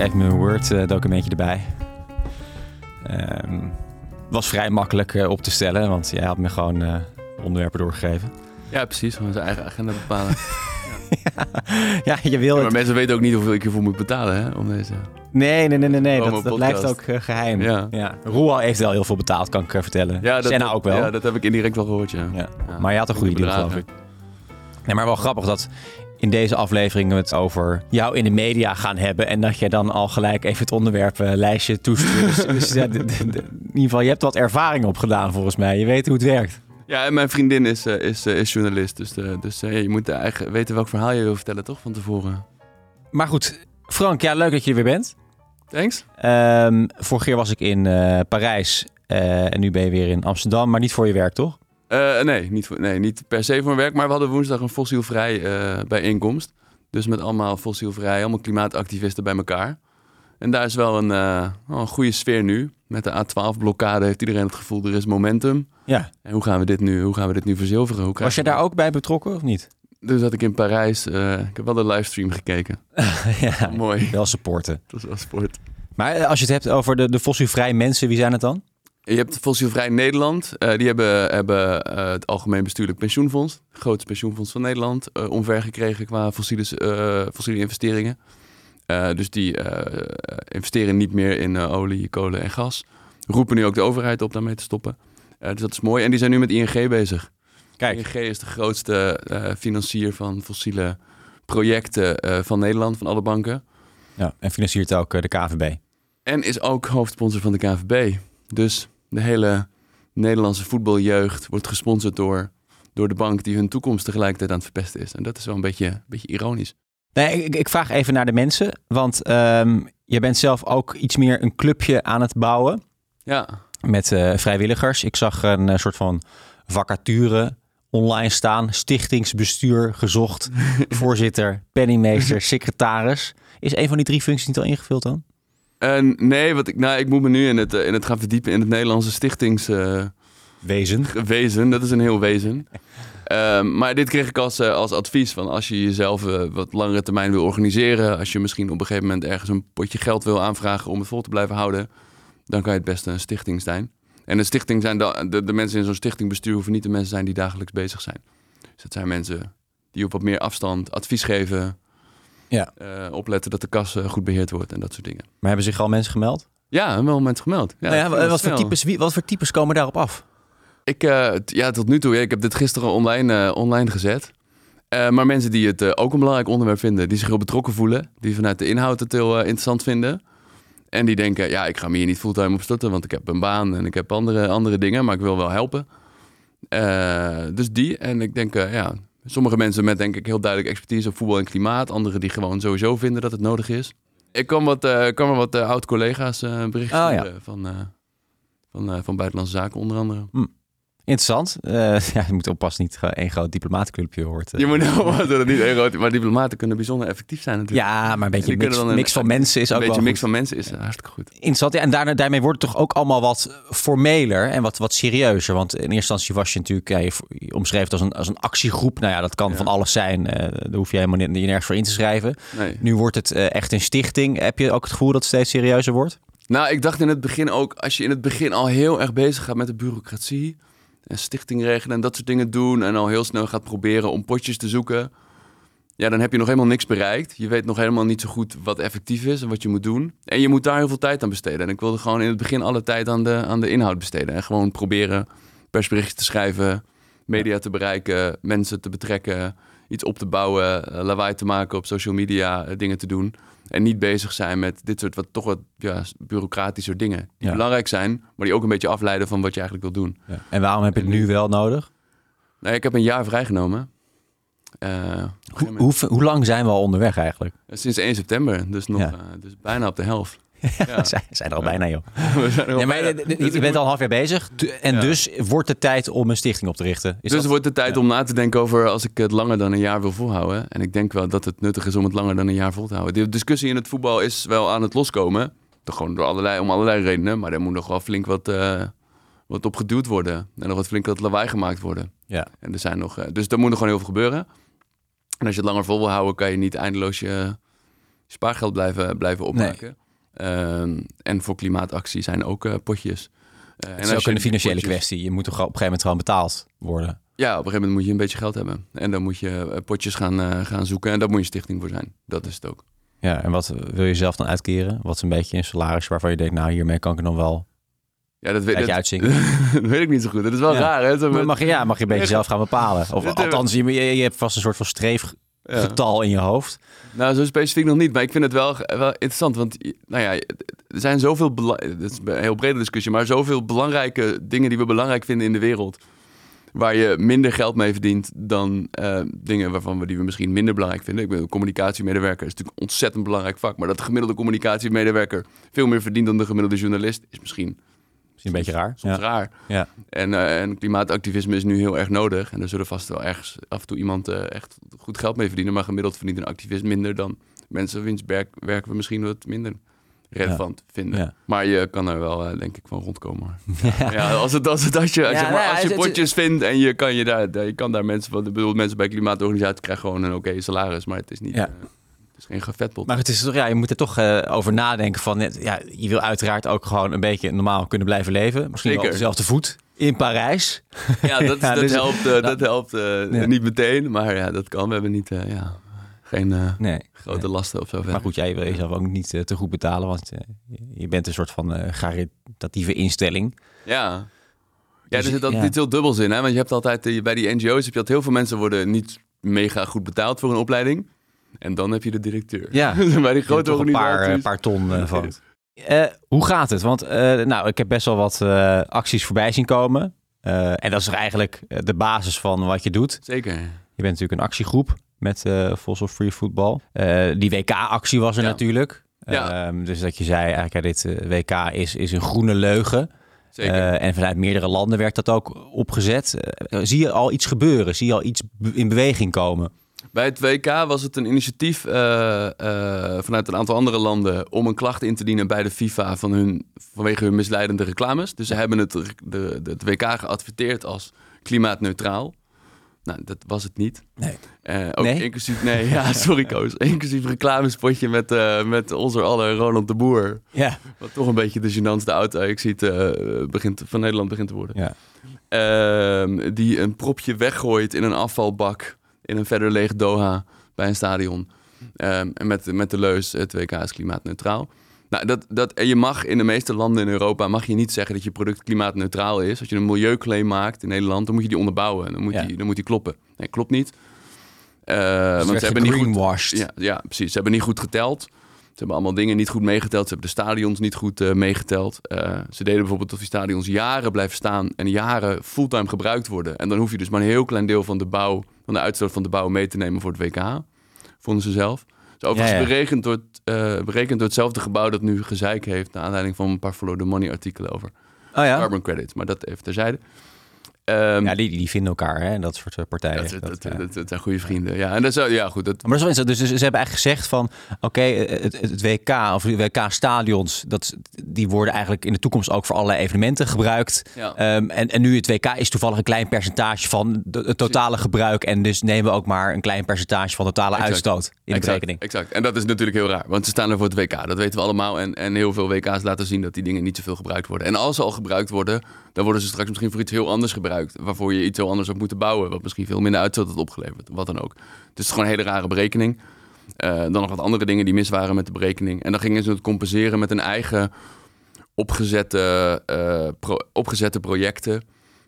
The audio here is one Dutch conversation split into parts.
even mijn Word-documentje erbij. Ehm, was vrij makkelijk eh, op te stellen, want jij had me gewoon eh, onderwerpen doorgegeven. Ja, precies. Gewoon zijn eigen agenda bepalen. Ja, je wil maar mensen weten ook niet hoeveel ik ervoor moet betalen, hè? Om deze... Nee, nee, nee, nee, nee. Promo Dat, dat blijft ook eh, geheim. Ja. Ja. Roel heeft wel heel veel betaald, kan ik eh, vertellen. Ja, Senna ook wel. Ja, dat heb ik indirect wel gehoord, ja. Ja. Ja. Maar je had een goede deal, geloof ik. Nee, maar wel grappig dat in deze aflevering we het over jou in de media gaan hebben. En dat je dan al gelijk even het onderwerpenlijstje toestuurt. dus dus ja, in ieder geval, je hebt wat ervaring opgedaan volgens mij. Je weet hoe het werkt. Ja, en mijn vriendin is, eh, is, eh, is journalist. Dus, eh, dus eh, je moet eigen weten welk verhaal je wil vertellen, toch? Van tevoren. Maar goed, Frank, ja, leuk dat je er weer bent. Thanks. Ehm vorige keer was ik in eh, Parijs eh, en nu ben je weer in Amsterdam. Maar niet voor je werk, toch? Eh, nee, niet nee, niet per se voor mijn werk. Maar we hadden woensdag een fossielvrij eh bijeenkomst. Dus met allemaal fossielvrij, allemaal klimaatactivisten bij elkaar. En daar is wel een, eh, wel een goede sfeer nu. Met de A12-blokkade heeft iedereen het gevoel, er is momentum. Ja. En hoe gaan we dit nu, hoe gaan we dit nu verzilveren? Hoe Was je daar ook bij betrokken of niet? Dus zat ik in Parijs. ik heb wel de livestream gekeken. ja, Mooi. wel supporten. Dat was wel sport. Maar als je het hebt over de, de fossielvrij mensen, wie zijn het dan? Je hebt Fossielvrij Nederland. Eh, die hebben, hebben eh, het Algemeen Bestuurlijk Pensioenfonds, het grootste pensioenfonds van Nederland, eh omvergekregen qua fossiele, fossiele investeringen. Dus die investeren niet meer in olie, kolen en gas. Roepen nu ook de overheid op daarmee te stoppen. Dus dat is mooi. En die zijn nu met ING bezig. Kijk, ING is de grootste financier van fossiele projecten van Nederland, van alle banken. ja, en financiert ook de KVB. En is ook hoofdsponsor van de KVB. Dus de hele Nederlandse voetbaljeugd wordt gesponsord door, door de bank die hun toekomst tegelijkertijd aan het verpesten is. En dat is wel een beetje, een beetje ironisch. Nee, ik, ik vraag even naar de mensen, want ehm, je bent zelf ook iets meer een clubje aan het bouwen Ja, met eh, vrijwilligers. Ik zag een eh, soort van vacature online staan, stichtingsbestuur gezocht, voorzitter, penningmeester, secretaris. Is een van die drie functies niet al ingevuld dan? En nee, wat ik, nou, ik moet me nu in het, eh, in het gaan verdiepen in het Nederlandse stichtingswezen. Wezen. dat is een heel wezen. Ehm, maar dit kreeg ik als, eh, als advies van als je jezelf eh, wat langere termijn wil organiseren, als je misschien op een gegeven moment ergens een potje geld wil aanvragen om het vol te blijven houden, dan kan je het beste een stichting zijn. En een stichting zijn de, de, de mensen in zo'n stichtingbestuur hoeven niet de mensen zijn die dagelijks bezig zijn. Dus het zijn mensen die op wat meer afstand advies geven, Ja. eh, opletten dat de kas eh, goed beheerd wordt en dat soort dingen. Maar hebben zich al mensen gemeld? Ja, wel mensen gemeld. Ja, nou ja, wat, voor types, wie, wat voor types komen daarop af? Ik, eh, ja, tot nu toe. ik heb dit gisteren online, online gezet. Maar mensen die het ook een belangrijk onderwerp vinden, die zich heel betrokken voelen, die vanuit de inhoud het heel interessant vinden. En die denken, ja, ik ga me hier niet fulltime op storten, want ik heb een baan en ik heb andere, andere dingen, maar ik wil wel helpen. Dus die. En ik denk, ja, sommige mensen met denk ik heel duidelijk expertise op voetbal en klimaat. Anderen die gewoon sowieso vinden dat het nodig is. Ik kan wat, maar wat eh, oud-collega's eh berichten Oh, ja. sturen van, van, van Buitenlandse Zaken onder andere. Interessant. Eh, ja, je moet oppassen niet één groot diplomatenclubje hoort. eh. Je moet nou dat het niet erotisch, maar diplomaten kunnen bijzonder effectief zijn natuurlijk. Ja, maar een beetje mix, dan een- mix van mensen is een ook beetje wel mix goed. van mensen is hartstikke goed. Interessant. Ja, en daarna, daarmee wordt het toch ook allemaal wat formeler en wat, wat serieuzer. Want in eerste instantie was je natuurlijk, ja, je, je omschreef het als een, als een actiegroep. Nou ja, dat kan van alles zijn. Eh daar hoef je helemaal niet, je nergens voor in te schrijven. Nee. Nu wordt het echt een stichting. Heb je ook het gevoel dat het steeds serieuzer wordt? Nou, ik dacht in het begin ook, als je in het begin al heel erg bezig gaat met de bureaucratie en stichting regelen en dat soort dingen doen en al heel snel gaat proberen om potjes te zoeken, ja, dan heb je nog helemaal niks bereikt. Je weet nog helemaal niet zo goed wat effectief is en wat je moet doen. En je moet daar heel veel tijd aan besteden. En ik wilde gewoon in het begin alle tijd aan de, aan de inhoud besteden. En gewoon proberen persberichtjes te schrijven, media te bereiken, mensen te betrekken, iets op te bouwen, eh, lawaai te maken op social media, eh, dingen te doen. En niet bezig zijn met dit soort wat toch wat ja, bureaucratische dingen. Die Ja. belangrijk zijn, maar die ook een beetje afleiden van wat je eigenlijk wil doen. En waarom heb je het nu wel nodig? Nee, ik heb een jaar vrijgenomen. Een Hoe, hoe, hoe lang zijn we al onderweg eigenlijk? Sinds 1 september, dus, nog, eh, dus bijna op de helft. Ja. Zijn, zijn er al bijna, joh. We zijn er al Ja, maar bijna. je, bent al een half jaar bezig. En Ja. dus wordt het tijd om een stichting op te richten. Is dus dat- wordt de tijd Ja. om na te denken over als ik het langer dan een jaar wil volhouden. En ik denk wel dat het nuttig is om het langer dan een jaar vol te houden. De discussie in het voetbal is wel aan het loskomen. Toch gewoon door allerlei, om allerlei redenen. Maar er moet nog wel flink wat, eh, wat op geduwd worden. En nog wat flink wat lawaai gemaakt worden. Ja. En er zijn nog, eh, dus er moet nog gewoon heel veel gebeuren. En als je het langer vol wil houden, kan je niet eindeloos je, spaargeld blijven, blijven opmaken. Ehm, en voor klimaatactie zijn ook uh, potjes. Uh, en is ook een financiële kwestie. Je moet toch op een gegeven moment gewoon betaald worden. Ja, op een gegeven moment moet je een beetje geld hebben. En dan moet je potjes gaan, gaan zoeken. En daar moet je stichting voor zijn. Dat is het ook. Ja, en wat wil je zelf dan uitkeren? Wat is een beetje een salaris waarvan je denkt, nou hiermee kan ik dan wel ja, dat weet, dat, uitzingen. dat weet ik niet zo goed. Dat is wel raar, hè? Maar mag je, ja, mag je een beetje zelf gaan bepalen. Of althans, je, je, hebt vast een soort van streefgetal in je hoofd. Nou, zo specifiek nog niet. Maar ik vind het wel, wel interessant. Want nou ja, er zijn zoveel... Het is een heel brede discussie. Maar zoveel belangrijke dingen die we belangrijk vinden in de wereld waar je minder geld mee verdient dan uh, dingen waarvan we die we misschien minder belangrijk vinden. Ik ben communicatiemedewerker, is natuurlijk een ontzettend belangrijk vak. Maar dat de gemiddelde communicatiemedewerker veel meer verdient dan de gemiddelde journalist, is misschien een beetje raar. Soms raar. Ja. En, uh, en klimaatactivisme is nu heel erg nodig. En er zullen vast wel ergens af en toe iemand uh, echt goed geld mee verdienen. Maar gemiddeld verdient een activist minder dan mensen wiens werk, werken we misschien wat minder relevant vinden. Maar je kan er wel, uh, denk ik, van rondkomen. Ja. ja. als, het, als, het, als je, als, maar, als je potjes vindt en je kan, je daar, je kan daar mensen... Ik bedoel, mensen bij klimaatorganisaties krijgen gewoon een oké salaris. Maar het is niet... Uh, is geen gevetpot. Maar het is toch, ja, je moet er toch uh, over nadenken van, ja, je wil uiteraard ook gewoon een beetje normaal kunnen blijven leven. Misschien Zeker. op dezelfde voet in Parijs. Ja, dat, ja, dat dus, helpt, uh, dat helpt uh, niet meteen, maar ja, dat kan. We hebben niet, ja, geen nee, grote nee. lasten of zo. Maar goed, jij wil jezelf ook niet te goed betalen, want je bent een soort van caritatieve instelling. Ja. Ja, dus, dus dat, ja. dit is heel dubbelzin, hè? Want je hebt altijd bij die NGO's heb je dat heel veel mensen worden niet mega goed betaald voor een opleiding. En dan heb je de directeur. Ja, bij die grote een paar, een paar ton uh, van. Uh, hoe gaat het? Want uh, nou, ik heb best wel wat acties voorbij zien komen. en dat is eigenlijk de basis van wat je doet. Zeker. Je bent natuurlijk een actiegroep met Fossil Free Football. die WK-actie was er natuurlijk. Ja. Ehm, dus dat je zei, eigenlijk dit WK is, is een groene leugen. Zeker. en vanuit meerdere landen werd dat ook opgezet. zie je al iets gebeuren? Zie je al iets in beweging komen? Bij het WK was het een initiatief uh, uh, vanuit een aantal andere landen om een klacht in te dienen bij de FIFA van hun, vanwege hun misleidende reclames. Dus ze hebben het, de, de, het WK geadverteerd als klimaatneutraal. Nou, dat was het niet. Nee. Uh, ook nee? inclusief, nee, ja, sorry Koos. inclusief reclamespotje met, uh, met onze aller Ronald de Boer. Ja. Wat toch een beetje de gênantste auto, ik zie uh, begint, van Nederland begint te worden. Ja. Ehm, die een propje weggooit in een afvalbak in een verder leeg Doha bij een stadion. Um, en met, met de leus, het WK is klimaatneutraal. Nou, dat, dat, en je mag in de meeste landen in Europa mag je niet zeggen dat je product klimaatneutraal is. Als je een milieuclaim maakt in Nederland, dan moet je die onderbouwen. Dan moet, die, dan moet die kloppen. Nee, klopt niet. Uh, want ze hebben niet goed, ja, ja, precies. Ze hebben niet goed geteld. Ze hebben allemaal dingen niet goed meegeteld. Ze hebben de stadions niet goed uh, meegeteld. Uh, ze deden bijvoorbeeld dat die stadions jaren blijven staan en jaren fulltime gebruikt worden. En dan hoef je dus maar een heel klein deel van de bouw, van de uitstoot van de bouw mee te nemen voor het WK. Vonden ze zelf. Dus overigens ja, Berekend, door het, uh, berekend door hetzelfde gebouw dat nu gezeik heeft. Naar aanleiding van een paar follow the money artikelen over oh, ja? carbon credits. Maar dat even terzijde. Um, ja, die, die vinden elkaar, hè? Dat soort eh, partijen. Dat, dat, dat, dat zijn goede vrienden. Ja, en dat is, ja goed. Dat... Maar dat is wel dus, dus ze hebben eigenlijk gezegd van... oké, het, het, WK of de WK-stadions... Dat, die worden eigenlijk in de toekomst ook voor allerlei evenementen gebruikt. Ja. Um, en, en nu het WK is toevallig een klein percentage van het totale gebruik. En dus nemen we ook maar een klein percentage van de totale exact. uitstoot in exact. de berekening. Exact. En dat is natuurlijk heel raar. Want ze staan er voor het WK. Dat weten we allemaal. En, en heel veel WK's laten zien dat die dingen niet zoveel gebruikt worden. En als ze al gebruikt worden... dan worden ze straks misschien voor iets heel anders gebruikt. Waarvoor je iets heel anders op moeten bouwen. Wat misschien veel minder uitstoot had opgeleverd. Wat dan ook. Dus het is gewoon een hele rare berekening. Uh, dan nog wat andere dingen die mis waren met de berekening. En dan gingen ze het compenseren met een eigen opgezette, uh, pro opgezette projecten.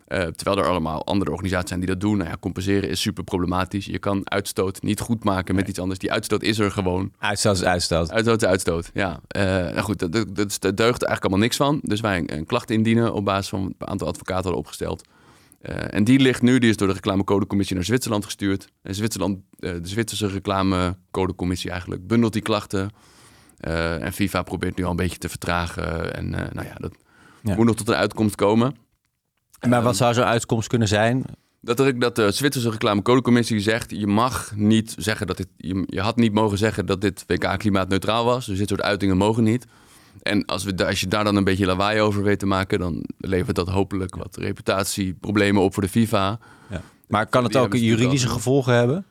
Uh, terwijl er allemaal andere organisaties zijn die dat doen. Nou ja, compenseren is super problematisch. Je kan uitstoot niet goed maken met iets anders. Die uitstoot is er gewoon. Uitstoot is uitstoot. Uitstoot is uitstoot, ja. Uh, nou goed, dat, dat, dat, deugt eigenlijk allemaal niks van. Dus wij een, een klacht indienen op basis van een aantal advocaten hadden opgesteld. Uh, en die ligt nu, die is door de reclamecodecommissie naar Zwitserland gestuurd. En Zwitserland, uh, de Zwitserse reclamecodecommissie eigenlijk, bundelt die klachten. Uh, en FIFA probeert nu al een beetje te vertragen. En nou ja, dat ja. moet nog tot een uitkomst komen. Maar wat zou zo'n uitkomst kunnen zijn? Dat, er, dat de Zwitserse reclamecodecommissie zegt... je mag niet zeggen dat dit... Je, je had niet mogen zeggen dat dit WK klimaatneutraal was. Dus dit soort uitingen mogen niet. En als, we, als je daar dan een beetje lawaai over weet te maken, dan levert dat hopelijk wat reputatieproblemen op voor de FIFA. Ja. Maar kan het ook juridische gevolgen hebben?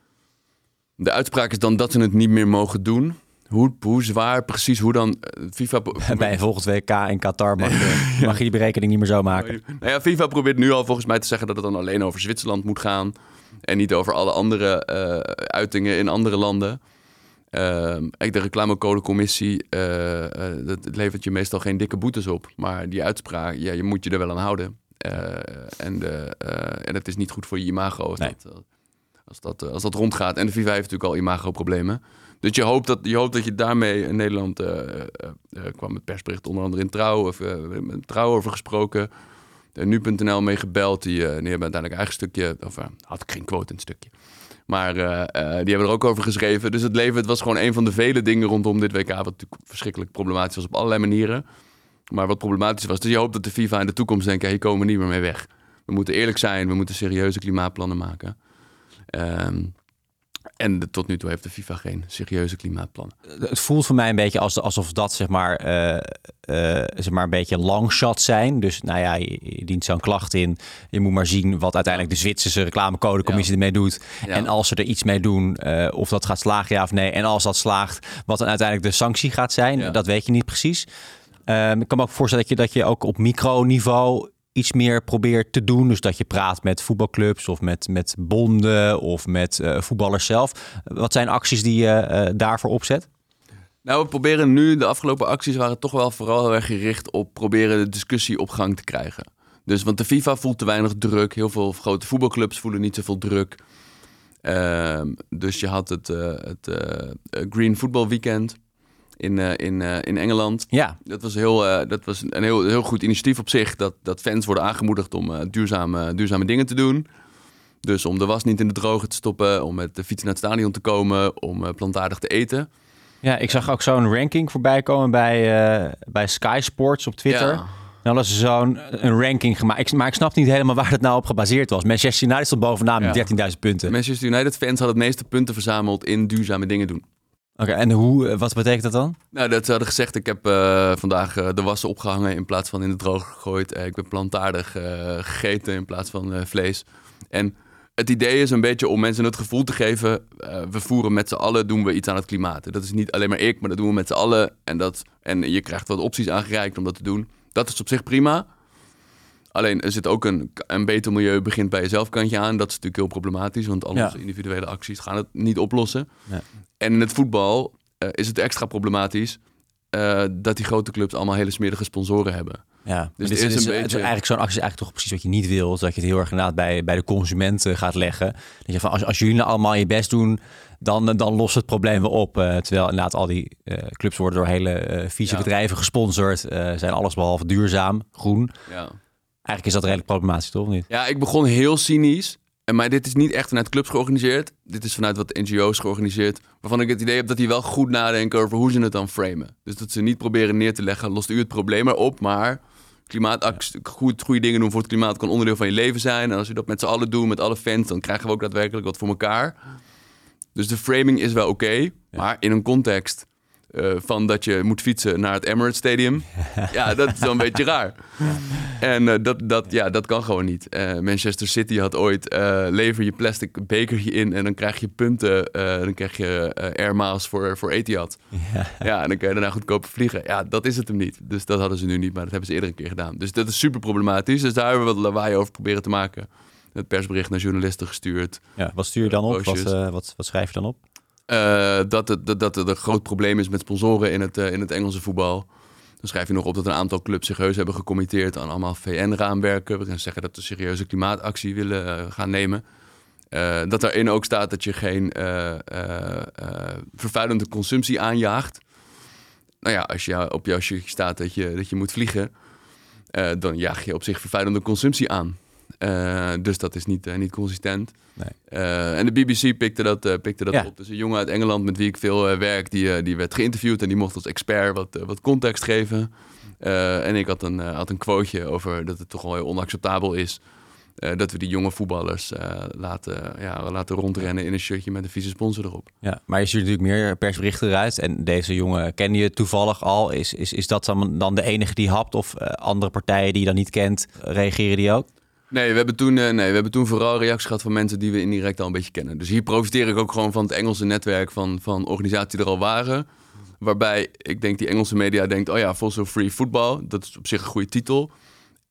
De uitspraak is dan dat ze het niet meer mogen doen. hoe, hoe zwaar precies, hoe dan eh, FIFA... Bij volgend WK in Qatar mag je, mag je die berekening niet meer zo maken. Nou ja, FIFA probeert nu al volgens mij te zeggen dat het dan alleen over Zwitserland moet gaan. En niet over alle andere eh, uitingen in andere landen. Uh, de reclamecodecommissie, uh, dat levert je meestal geen dikke boetes op. Maar die uitspraak, ja, je moet je er wel aan houden. en, de, en het is niet goed voor je imago als, dat, als, dat, als dat rondgaat. En de FIFA heeft natuurlijk al imago-problemen. Dus je hoopt dat je, hoopt dat je daarmee in Nederland kwam het persbericht onder andere in Trouw, of met Trouw over gesproken. Nu.nl mee gebeld. Die, die hebben uiteindelijk eigen stukje, of had ik geen quote in het stukje. Maar uh, uh, die hebben er ook over geschreven. Dus het leven het was gewoon een van de vele dingen rondom dit WK. Wat natuurlijk verschrikkelijk problematisch was op allerlei manieren. Maar wat problematisch was. Dus je hoopt dat de FIFA in de toekomst denkt: hier komen we niet meer mee weg. We moeten eerlijk zijn. We moeten serieuze klimaatplannen maken. Um, en de, tot nu toe heeft de FIFA geen serieuze klimaatplannen. Het voelt voor mij een beetje alsof dat zeg maar, uh, uh, zeg maar een beetje longshot zijn. Dus nou ja, je, dient zo'n klacht in. Je moet maar zien wat uiteindelijk de Zwitserse reclamecodecommissie ja. ermee doet. Ja. En als ze er iets mee doen, uh, of dat gaat slagen ja of nee. En als dat slaagt, wat dan uiteindelijk de sanctie gaat zijn. Ja. Dat weet je niet precies. Um, ik kan me ook voorstellen dat je, dat je ook op microniveau iets meer probeert te doen. Dus dat je praat met voetbalclubs of met, met bonden of met uh, voetballers zelf. Wat zijn acties die je uh, daarvoor opzet? Nou, we proberen nu, de afgelopen acties waren toch wel vooral heel erg gericht op proberen de discussie op gang te krijgen. Dus, want de FIFA voelt te weinig druk. Heel veel grote voetbalclubs voelen niet zoveel druk. Uh, dus je had het, uh, het Green Football Weekend in, uh, in, uh, in Engeland. Ja. Dat was, heel, uh, dat was een heel, heel goed initiatief op zich. Dat, dat fans worden aangemoedigd om duurzame, duurzame dingen te doen. Dus om de was niet in de droge te stoppen, om met de fiets naar het stadion te komen, om plantaardig te eten. Ja, ik zag ook zo'n ranking voorbij komen bij, bij Sky Sports op Twitter. Ja. Nou, dat is zo'n een ranking gemaakt. Ik, maar ik snap niet helemaal waar het nou op gebaseerd was. Manchester United stond bovenaan met ja. 13.000 punten. Manchester United fans hadden het meeste punten verzameld in duurzame dingen doen. Oké, en hoe, wat betekent dat dan? Nou, dat ze hadden gezegd, ik heb uh, vandaag uh, de wassen opgehangen in plaats van in de droog gegooid. Ik ben plantaardig gegeten in plaats van vlees. En het idee is een beetje om mensen het gevoel te geven, we voeren met z'n allen, doen we iets aan het klimaat. Dat is niet alleen maar ik, maar dat doen we met z'n allen. En, dat, en je krijgt wat opties aangereikt om dat te doen. Dat is op zich prima. Alleen er zit ook een, een beter milieu begint bij jezelf kantje aan. Dat is natuurlijk heel problematisch, want al onze ja. individuele acties gaan het niet oplossen. Ja. En in het voetbal uh, is het extra problematisch uh, dat die grote clubs allemaal hele smerige sponsoren hebben. Ja, dus dit is, is, een beetje... is eigenlijk zo'n actie is eigenlijk toch precies wat je niet wil. Dat je het heel erg inderdaad bij, bij de consumenten gaat leggen. Dat je van als, als jullie nou allemaal je best doen, dan, dan lost het probleem weer op. Uh, terwijl inderdaad al die uh, clubs worden door hele uh, vieze ja. bedrijven gesponsord. zijn alles behalve duurzaam, groen. Ja. Eigenlijk is dat redelijk problematisch, toch? Niet? Ja, ik begon heel cynisch. Maar dit is niet echt vanuit clubs georganiseerd. Dit is vanuit wat NGO's georganiseerd. Waarvan ik het idee heb dat die wel goed nadenken over hoe ze het dan framen. Dus dat ze niet proberen neer te leggen, lost u het probleem erop. Maar klimaatactie, goed, goede dingen doen voor het klimaat kan onderdeel van je leven zijn. En als je dat met z'n allen doet, met alle fans, dan krijgen we ook daadwerkelijk wat voor elkaar. Dus de framing is wel oké. Okay, ja. Maar in een context uh, van dat je moet fietsen naar het Emirates Stadium. ja, dat is wel een beetje raar. En uh, dat, dat, ja, dat kan gewoon niet. Uh, Manchester City had ooit, lever je plastic bekertje in en dan krijg je punten. dan krijg je air miles voor, voor Etihad. Ja. ja, en dan kun je daarna goedkoper vliegen. Ja, dat is het hem niet. Dus dat hadden ze nu niet, maar dat hebben ze eerder een keer gedaan. Dus dat is super problematisch. Dus daar hebben we wat lawaai over proberen te maken. Het persbericht naar journalisten gestuurd. Ja, wat stuur je dan op? Wat, wat, wat schrijf je dan op? Uh, dat, het, dat, dat er een groot probleem is met sponsoren in het, uh, in het Engelse voetbal. Dan schrijf je nog op dat een aantal clubs heus hebben gecommitteerd aan allemaal VN-raamwerken. We gaan zeggen dat ze serieuze klimaatactie willen uh, gaan nemen. dat daarin ook staat dat je geen vervuilende consumptie aanjaagt. Nou ja, als je op jouw shirtje staat dat je, dat je moet vliegen, dan jaag je op zich vervuilende consumptie aan. Uh, dus dat is niet, uh, niet consistent. Nee. Uh, en de BBC pikte dat, pikte dat ja. op. Dus een jongen uit Engeland met wie ik veel werk, die, die werd geïnterviewd en die mocht als expert wat, wat context geven. en ik had een, had een quoteje over dat het toch wel heel onacceptabel is. dat we die jonge voetballers laten, ja, laten rondrennen in een shirtje met een vieze sponsor erop. Ja, maar je ziet natuurlijk meer persberichten eruit. En deze jongen ken je toevallig al. Is, is, is dat dan, dan de enige die hapt? Of andere partijen die je dan niet kent, reageren die ook? Nee we, hebben toen, uh, nee, we hebben toen vooral reacties gehad van mensen die we indirect al een beetje kennen. Dus hier profiteer ik ook gewoon van het Engelse netwerk van, van organisaties die er al waren. Waarbij ik denk die Engelse media denkt, oh ja, Fossil Free Football, dat is op zich een goede titel.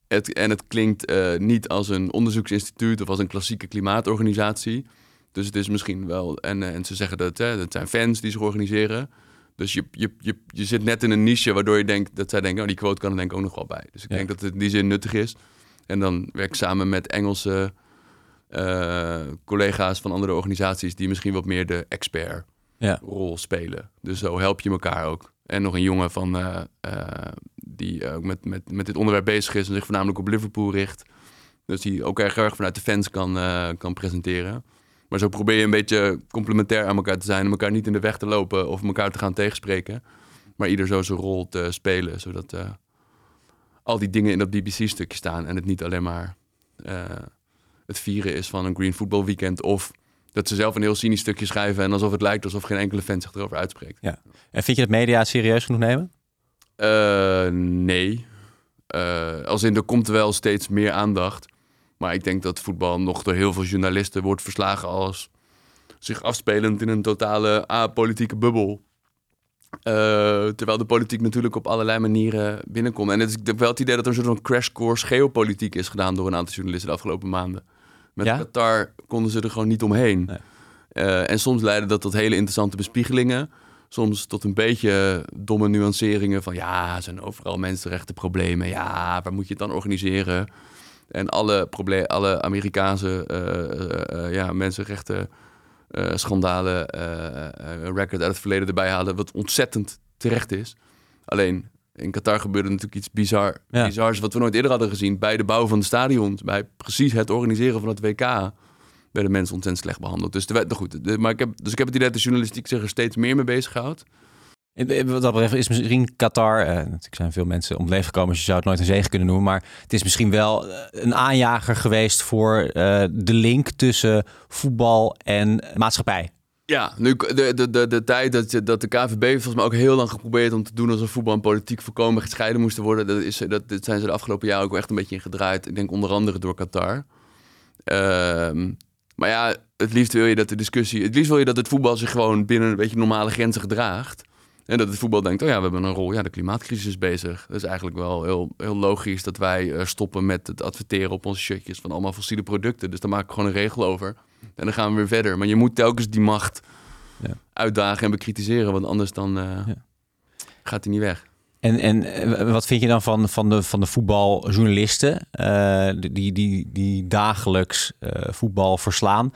Het, en het klinkt eh, niet als een onderzoeksinstituut of als een klassieke klimaatorganisatie. Dus het is misschien wel, en, eh, en ze zeggen dat hè, dat zijn fans die zich organiseren. Dus je, je, je, je zit net in een niche waardoor je denkt dat zij denken, oh die quote kan er denk ik ook nog wel bij. Dus ik Ja. denk dat het in die zin nuttig is. En dan werk ik samen met Engelse eh, collega's van andere organisaties die misschien wat meer de expert Ja. rol spelen. Dus zo help je elkaar ook. En nog een jongen van, eh, eh, die ook met, met, met dit onderwerp bezig is en zich voornamelijk op Liverpool richt. Dus die ook erg erg vanuit de fans kan, kan presenteren. Maar zo probeer je een beetje complementair aan elkaar te zijn. En elkaar niet in de weg te lopen of elkaar te gaan tegenspreken. Maar ieder zo zijn rol te spelen. Zodat al die dingen in dat BBC-stukje staan. En het niet alleen maar eh, het vieren is van een Green Football Weekend. Of dat ze zelf een heel cynisch stukje schrijven. En alsof het lijkt alsof geen enkele fan zich erover uitspreekt. En vind je dat media serieus genoeg nemen? Eh, nee. Eh, als in, er komt wel steeds meer aandacht. Maar ik denk dat voetbal nog door heel veel journalisten wordt verslagen als zich afspelend in een totale apolitieke bubbel. Eh, terwijl de politiek natuurlijk op allerlei manieren binnenkomt. En het is ik heb wel het idee dat er een soort van crash course geopolitiek is gedaan door een aantal journalisten de afgelopen maanden. Met Ja? Qatar konden ze er gewoon niet omheen. Nee. Eh, en soms leidde dat tot hele interessante bespiegelingen. Soms tot een beetje domme nuanceringen van ja, er zijn overal mensenrechtenproblemen. Ja, waar moet je het dan organiseren? En alle, alle Amerikaanse eh, ja, mensenrechten schandalen, eh, eh, record uit het verleden erbij halen, wat ontzettend terecht is. Alleen in Qatar gebeurde natuurlijk iets bizar, Ja. bizars wat we nooit eerder hadden gezien. Bij de bouw van de stadions, bij precies het organiseren van het WK, werden mensen ontzettend slecht behandeld. Dus, de, nou goed, de- maar ik heb, dus ik heb het idee dat de journalistiek zich er steeds meer mee bezighoudt. Wat dat betreft is misschien Qatar, eh, natuurlijk zijn veel mensen om het leven gekomen, dus je zou het nooit een zegen kunnen noemen, maar het is misschien wel eh, een aanjager geweest voor eh, de link tussen voetbal en maatschappij. Ja, nu de, de, de, de tijd dat, dat de KVB volgens mij ook heel lang geprobeerd om te doen alsof voetbal en politiek voorkomen gescheiden moesten worden. Dat, is, dat, zijn ze de afgelopen jaren ook echt een beetje in gedraaid. Ik denk onder andere door Qatar. Ehm, maar ja, het liefst wil je dat de discussie, het liefst wil je dat het voetbal zich gewoon binnen een beetje normale grenzen gedraagt. En dat het voetbal denkt, oh ja, we hebben een rol. Ja, de klimaatcrisis is bezig. Dat is eigenlijk wel heel, heel logisch dat wij eh, stoppen met het adverteren op onze shirtjes van allemaal fossiele producten. Dus daar maak ik gewoon een regel over. En dan gaan we weer verder. Maar je moet telkens die macht Ja. uitdagen en bekritiseren, want anders dan eh, Ja. gaat hij niet weg. En, en eh, wat vind je dan van, van, de, van de voetbaljournalisten die, die, die dagelijks voetbal verslaan?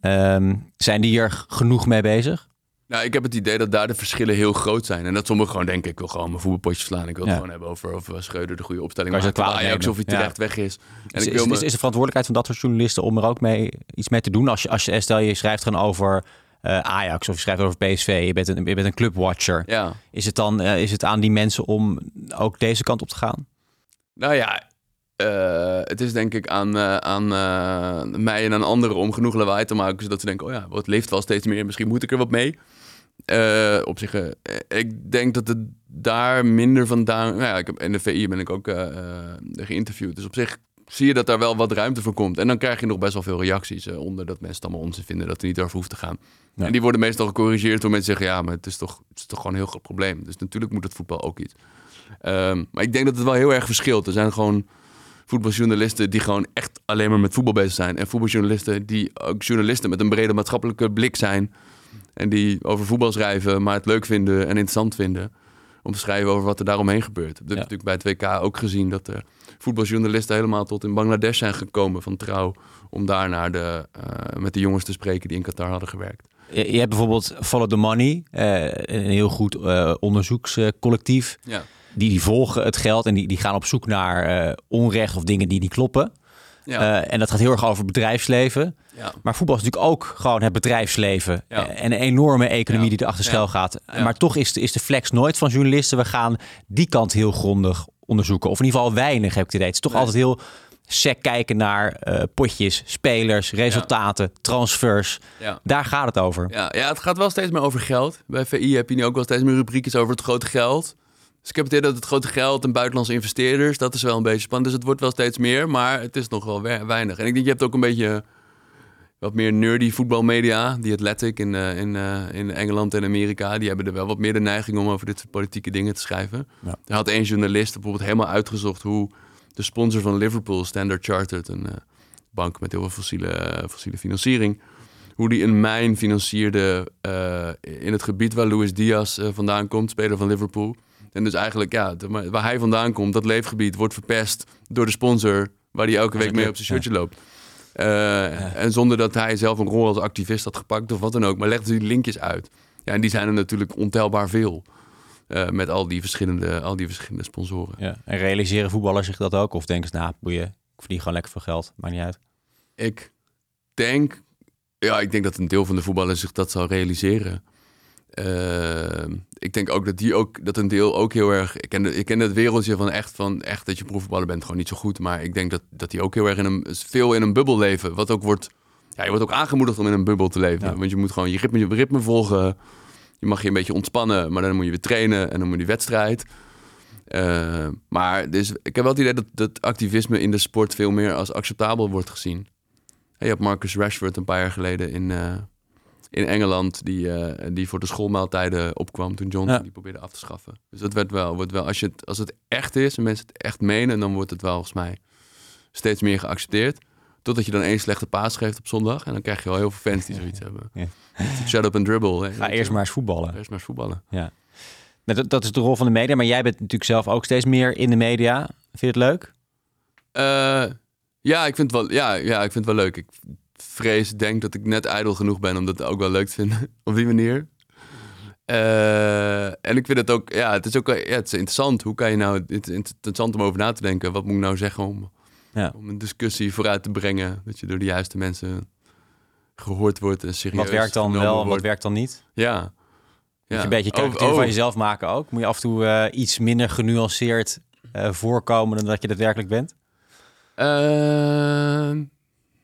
Ehm, zijn die er genoeg mee bezig? Nou, ik heb het idee dat daar de verschillen heel groot zijn. En dat sommigen gewoon denken, ik wil gewoon mijn voetbalpotje slaan. Ik wil het gewoon hebben over of Schreuder de goede opstelling maakt. Ajax of hij terecht weg is. En Is, ik wil is, me... is, is de verantwoordelijkheid van dat soort journalisten om er ook mee, iets mee te doen? Als je, als je stel je schrijft gewoon over eh, Ajax of je schrijft over PSV, je bent een, je bent een clubwatcher. Ja, Is het dan eh, is het aan die mensen om ook deze kant op te gaan? nou ja, eh, het is denk ik aan, aan mij en aan anderen om genoeg lawaai te maken. Zodat ze denken, oh ja, wat leeft wel steeds meer. Misschien moet ik er wat mee. Eh, op zich, eh, ik denk dat het daar minder vandaan... Nou ja, ik heb, in de VI ben ik ook eh, geïnterviewd. Dus op zich zie je dat daar wel wat ruimte voor komt. En dan krijg je nog best wel veel reacties onder dat mensen het allemaal onzin vinden. Dat er niet over hoeft te gaan. Ja. En die worden meestal gecorrigeerd door mensen die zeggen... ja, maar het is, toch, het is toch gewoon een heel groot probleem. Dus natuurlijk moet het voetbal ook iets. Ehm, maar ik denk dat het wel heel erg verschilt. Er zijn gewoon voetbaljournalisten die gewoon echt alleen maar met voetbal bezig zijn. En voetbaljournalisten die ook journalisten met een brede maatschappelijke blik zijn. En die over voetbal schrijven, maar het leuk vinden en interessant vinden. Om te schrijven over wat er daaromheen gebeurt. We hebben natuurlijk bij het WK ook gezien dat de voetbaljournalisten helemaal tot in Bangladesh zijn gekomen van trouw. Om daar naar de, eh, met de jongens te spreken die in Qatar hadden gewerkt. Je, je hebt bijvoorbeeld Follow the Money, eh, een heel goed eh, onderzoekscollectief. Ja. die, die volgen het geld en die, die gaan op zoek naar onrecht of dingen die niet kloppen. Ja. Eh, en dat gaat heel erg over bedrijfsleven. ja. Maar voetbal is natuurlijk ook gewoon het bedrijfsleven. Ja. Eh, En een enorme economie die erachter schuil gaat. Ja. Maar toch is de, is de flex nooit van journalisten. We gaan die kant heel grondig onderzoeken. Of in ieder geval weinig, heb ik het idee. Het is toch Nee. altijd heel sec kijken naar eh, potjes, spelers, resultaten, transfers. Ja. Daar gaat het over. Ja, ja, het gaat wel steeds meer over geld. Bij VI heb je nu ook wel steeds meer rubriekjes over het grote geld. Dus ik heb het idee dat het grote geld en buitenlandse investeerders, dat is wel een beetje spannend. Dus het wordt wel steeds meer, maar het is nog wel we- weinig. En ik denk, je hebt ook een beetje... wat meer nerdy voetbalmedia. Die Athletic in, eh, in, eh, in Engeland en Amerika. Die hebben er wel wat meer de neiging om over dit soort politieke dingen te schrijven. Ja. Er had één journalist bijvoorbeeld helemaal uitgezocht hoe de sponsor van Liverpool, Standard Chartered, een eh, bank met heel veel fossiele, fossiele financiering, hoe die een mijn financierde in het gebied waar Luis Diaz vandaan komt, speler van Liverpool. En dus eigenlijk, ja, de- waar hij vandaan komt, dat leefgebied wordt verpest door de sponsor waar hij elke week mee op zijn shirtje loopt. Eh, En zonder dat hij zelf een rol als activist had gepakt of wat dan ook. Maar legde die linkjes uit. Ja, en die zijn er natuurlijk ontelbaar veel. Eh, met al die, verschillende, al die verschillende sponsoren. Ja. En realiseren voetballers zich dat ook? Of denken ze, nou, boeien, ik verdien gewoon lekker veel geld. Maakt niet uit. Ik denk, ja, ik denk dat een deel van de voetballers zich dat zal realiseren. Eh, ik denk ook dat die ook, dat een deel ook heel erg. Ik ken, ik ken het wereldje van echt, van echt dat je profvoetballer bent gewoon niet zo goed. Maar ik denk dat, dat die ook heel erg in een, veel in een bubbel leven. Wat ook wordt, ja, je wordt ook aangemoedigd om in een bubbel te leven. Ja. Want je moet gewoon je ritme, je ritme volgen. Je mag je een beetje ontspannen, maar dan moet je weer trainen en dan moet je wedstrijd. Eh, maar dus, ik heb wel het idee dat, dat activisme in de sport veel meer als acceptabel wordt gezien. Je hebt Marcus Rashford een paar jaar geleden in, eh, in Engeland, die, eh, die voor de schoolmaaltijden opkwam toen Johnson Ja. die probeerde af te schaffen. Dus dat werd wel, wordt wel als, je het, als het echt is en mensen het echt menen, dan wordt het wel volgens mij steeds meer geaccepteerd. Totdat je dan één slechte paas geeft op zondag en dan krijg je wel heel veel fans die zoiets hebben. Ja. Shut up and dribble. hè. Ga eerst maar eens voetballen. Eerst maar eens voetballen. Nou, Dat, dat is de rol van de media. Maar jij bent natuurlijk zelf ook steeds meer in de media. Vind je het leuk? Eh, ja, ik vind het wel, ja, ja, ik vind het wel leuk. Ik vrees, denk dat ik net ijdel genoeg ben om dat ook wel leuk te vinden op die manier. Eh, en ik vind het ook, ja, het is ook ja, het is interessant. Hoe kan je nou, het is interessant om over na te denken. Wat moet ik nou zeggen om, Ja. om een discussie vooruit te brengen? Dat je door de juiste mensen gehoord wordt en serieus Wat werkt dan wel en wat werkt dan niet? Ja. Moet ja. je een beetje karikatuur oh. van jezelf maken ook? Moet je af en toe eh, iets minder genuanceerd eh, voorkomen dan dat je daadwerkelijk bent?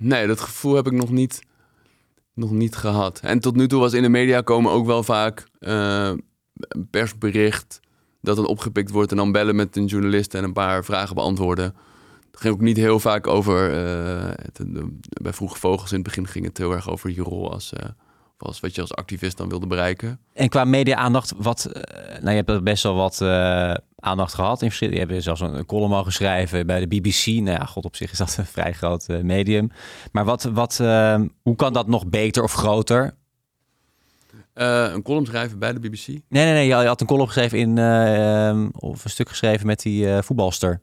Nee, dat gevoel heb ik nog niet, nog niet gehad. En tot nu toe was in de media komen ook wel vaak eh, persbericht dat dan opgepikt wordt en dan bellen met een journalist en een paar vragen beantwoorden. Het ging ook niet heel vaak over. eh, bij Vroege Vogels in het begin ging het heel erg over je rol als, eh, als wat je als activist dan wilde bereiken. En qua media-aandacht, wat, nou, je hebt best wel wat aandacht gehad. In verschillende, je hebt zelfs een, column mogen schrijven bij de BBC. Nou ja, god op zich is dat een vrij groot eh, medium. Maar wat, wat, eh, hoe kan dat nog beter of groter? Eh, een column schrijven bij de BBC. Nee, nee, nee. Je had een column geschreven in, eh, ehm, of een stuk geschreven met die voetbalster.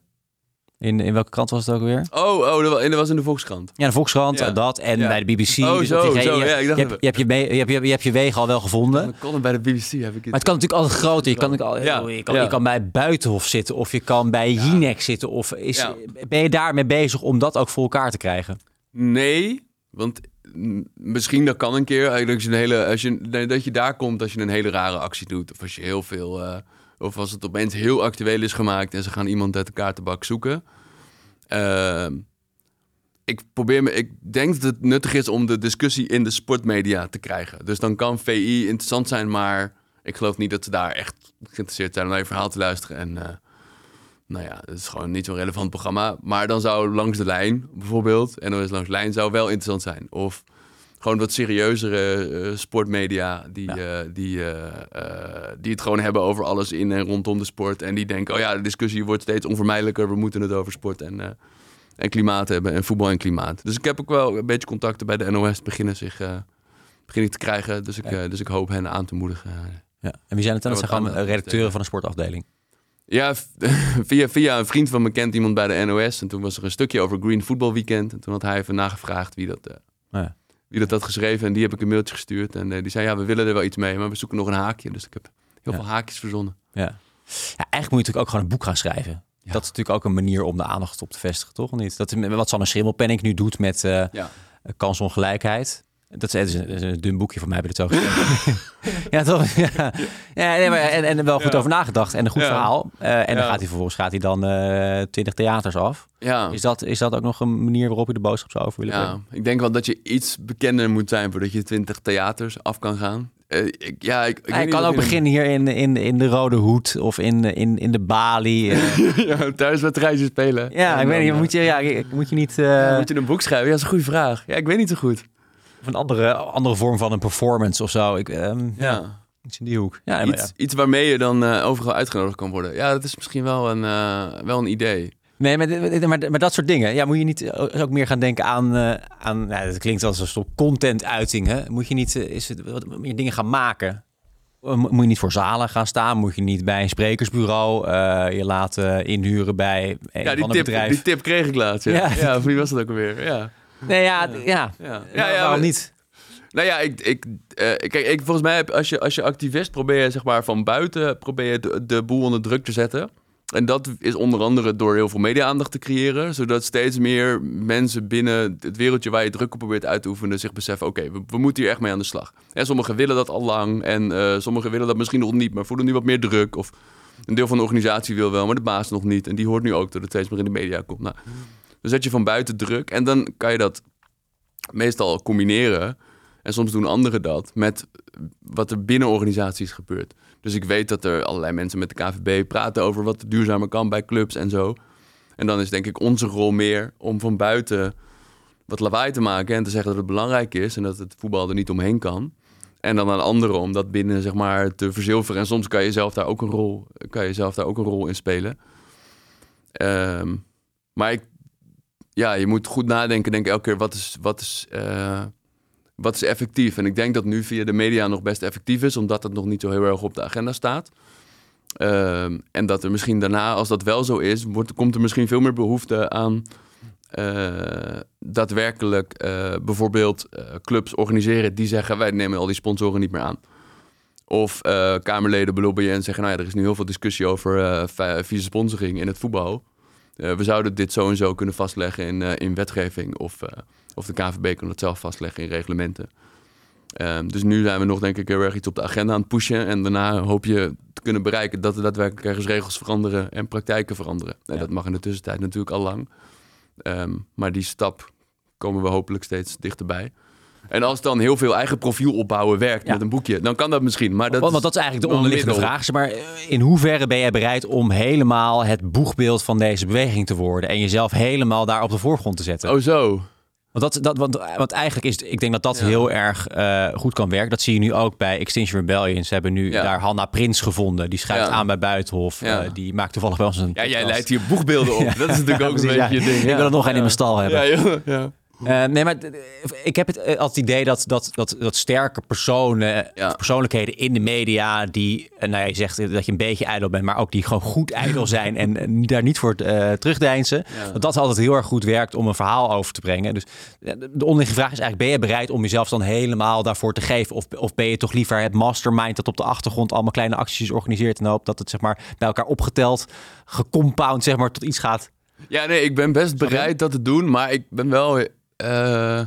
In, in welke krant was het ook weer? Oh, oh dat was in de Volkskrant. Ja, de Volkskrant, Ja. dat. En Ja. bij de BBC. Oh, dus zo, je, ja, ik je, dacht hebt, je, hebt je, je, hebt, je, je hebt je wegen al wel gevonden. Een column bij de BBC heb ik Maar het kan natuurlijk altijd groter. Je kan, al- Ja, je kan, je kan bij Buitenhof zitten of je kan bij Jinek zitten. Of is, Ja. ben je daarmee bezig om dat ook voor elkaar te krijgen? Nee, want misschien dat kan een keer. Als je een hele, als je, dat je daar komt als je een hele rare actie doet. Of als je heel veel. eh, of als het opeens heel actueel is gemaakt en ze gaan iemand uit de kaartenbak zoeken. Ehm, ik probeer me. Ik denk dat het nuttig is om de discussie in de sportmedia te krijgen. Dus dan kan VI interessant zijn, maar ik geloof niet dat ze daar echt geïnteresseerd zijn om naar je verhaal te luisteren. En eh, nou ja, het is gewoon niet zo'n relevant programma. Maar dan zou Langs de Lijn bijvoorbeeld, NOS Langs de Lijn, zou wel interessant zijn. Of gewoon wat serieuzere eh, sportmedia die, eh, die, eh, die het gewoon hebben over alles in en rondom de sport. En die denken, oh ja, de discussie wordt steeds onvermijdelijker. We moeten het over sport en, en klimaat hebben en voetbal en klimaat. Dus ik heb ook wel een beetje contacten bij de NOS beginnen zich beginnen te krijgen. Dus ik, Ja. dus ik hoop hen aan te moedigen. Ja. En wie zijn het dan? Dat zijn gewoon redacteuren van een sportafdeling. Ja, via, via een vriend van me kent iemand bij de NOS. En toen was er een stukje over Green Football Weekend. En toen had hij even nagevraagd wie dat, Ja. Wie dat had geschreven. En die heb ik een mailtje gestuurd. En eh, die zei, ja, we willen er wel iets mee, maar we zoeken nog een haakje. Dus ik heb heel veel haakjes verzonnen. Ja. ja, eigenlijk moet je natuurlijk ook gewoon een boek gaan schrijven. Ja. Dat is natuurlijk ook een manier om de aandacht op te vestigen, toch? Of Niet? Dat, wat Sanne Schimmelpenninck nu doet met eh Ja. kansongelijkheid. Dat is, dat is een dun boekje van mij bij de zo geschreven. ja, toch? Ja, ja nee, maar, en, en er wel goed Ja. over nagedacht en een goed Ja. verhaal. Eh, en dan gaat hij vervolgens gaat hij dan eh twintig theaters af. Ja. Is dat, is dat ook nog een manier waarop je de boodschap zou over willen ja, brengen? ik denk wel dat je iets bekender moet zijn voordat je 20 theaters af kan gaan. Eh, ik, ja, ik, ik Hij kan ook beginnen hier in, in, in de Rode Hoed of in, in, in de Bali. eh. ja, thuiswedstrijdje spelen. ja, En ik weet niet, moet je, ja, moet je niet... eh, ja, moet je een boek schrijven? Ja, dat is een goede vraag. Ja, ik weet niet zo goed. Een andere, andere vorm van een performance of zo. Ik, ehm, ja. Iets in die hoek. Ja, iets, ja. iets waarmee je dan uh, overal uitgenodigd kan worden. Ja, dat is misschien wel een, uh, wel een idee. Nee, maar, maar, maar, dat soort dingen. Ja, moet je niet ook meer gaan denken aan... Uh, aan nou, dat klinkt als een soort content-uitingen. Moet je niet is het, wat meer dingen gaan maken? Moet je niet voor zalen gaan staan? Moet je niet bij een sprekersbureau uh, je laten inhuren bij een ja, die tip, bedrijf? Die tip kreeg ik laatst. Ja, ja. ja wie was dat ook alweer? Ja. Nee, ja, ja. ja. ja. waarom niet? Nou ja, ik, ik, uh, kijk, ik, volgens mij heb, als je, als je activist probeer je zeg maar van buiten probeer je de, de boel onder druk te zetten. En dat is onder andere door heel veel media-aandacht te creëren, zodat steeds meer mensen binnen het wereldje waar je druk op probeert uit te oefenen zich beseffen: oké, we, we, moeten hier echt mee aan de slag. En sommigen willen dat al lang en uh, sommigen willen dat misschien nog niet, maar voelen nu wat meer druk. Of een deel van de organisatie wil wel, maar de baas nog niet. En die hoort nu ook dat het steeds meer in de media komt. Nou, dan zet je van buiten druk en dan kan je dat meestal combineren. En soms doen anderen dat met wat er binnen organisaties gebeurt. Dus ik weet dat er allerlei mensen met de KVB praten over wat duurzamer kan bij clubs en zo. En dan is denk ik onze rol meer om van buiten wat lawaai te maken en te zeggen dat het belangrijk is en dat het voetbal er niet omheen kan. En dan aan anderen om dat binnen zeg maar te verzilveren. En soms kan je zelf daar ook een rol, kan je zelf daar ook een rol in spelen. Um, maar ik, ja, je moet goed nadenken, denk elke keer wat is, wat is uh, wat is effectief? En ik denk dat nu via de media nog best effectief is, omdat het nog niet zo heel erg op de agenda staat. Ehm, en dat er misschien daarna, als dat wel zo is, wordt, komt er misschien veel meer behoefte aan uh, daadwerkelijk uh, bijvoorbeeld clubs organiseren die zeggen wij nemen al die sponsoren niet meer aan. Of Kamerleden belobbyen en zeggen nou ja, er is nu heel veel discussie over vieze sponsoring in het voetbal. We zouden dit zo en zo kunnen vastleggen in, in wetgeving of of de KVB kan het zelf vastleggen in reglementen. Um, dus nu zijn we nog denk ik heel erg iets op de agenda aan het pushen. En daarna hoop je te kunnen bereiken dat er daadwerkelijk ergens regels veranderen en praktijken veranderen. En dat mag in de tussentijd natuurlijk al lang. Um, maar die stap komen we hopelijk steeds dichterbij. En als dan heel veel eigen profiel opbouwen werkt met een boekje, dan kan dat misschien. Maar dat want, want dat is eigenlijk de onderliggende vraag. Maar eh, in hoeverre ben jij bereid om helemaal het boegbeeld van deze beweging te worden en jezelf helemaal daar op de voorgrond te zetten? Oh zo. Want, dat, dat, want, want eigenlijk is ik denk dat dat heel erg uh, goed kan werken. Dat zie je nu ook bij Extinction Rebellion. Ze hebben nu daar Hanna Prins gevonden. Die schrijft aan bij Buitenhof. Uh, die maakt toevallig wel eens een. Ja, jij leidt hier boegbeelden op. Dat is natuurlijk ook een beetje je ding. Ik wil er nog een in mijn stal hebben. ja. Uh, nee, maar ik heb het, uh, als het idee dat, dat, dat, dat sterke personen, ja. persoonlijkheden in de media, die, uh, nou, je zegt dat je een beetje ijdel bent, maar ook die gewoon goed ijdel zijn en daar niet voor terugdeinzen, ja. dat dat altijd heel erg goed werkt om een verhaal over te brengen. Dus de onderliggende vraag is eigenlijk, ben je bereid om jezelf dan helemaal daarvoor te geven? Of, of ben je toch liever het mastermind dat op de achtergrond allemaal kleine acties organiseert en hoopt dat het zeg maar bij elkaar opgeteld, gecompound zeg maar tot iets gaat? Ja, nee, ik ben best bereid dat te doen, maar ik ben wel uh,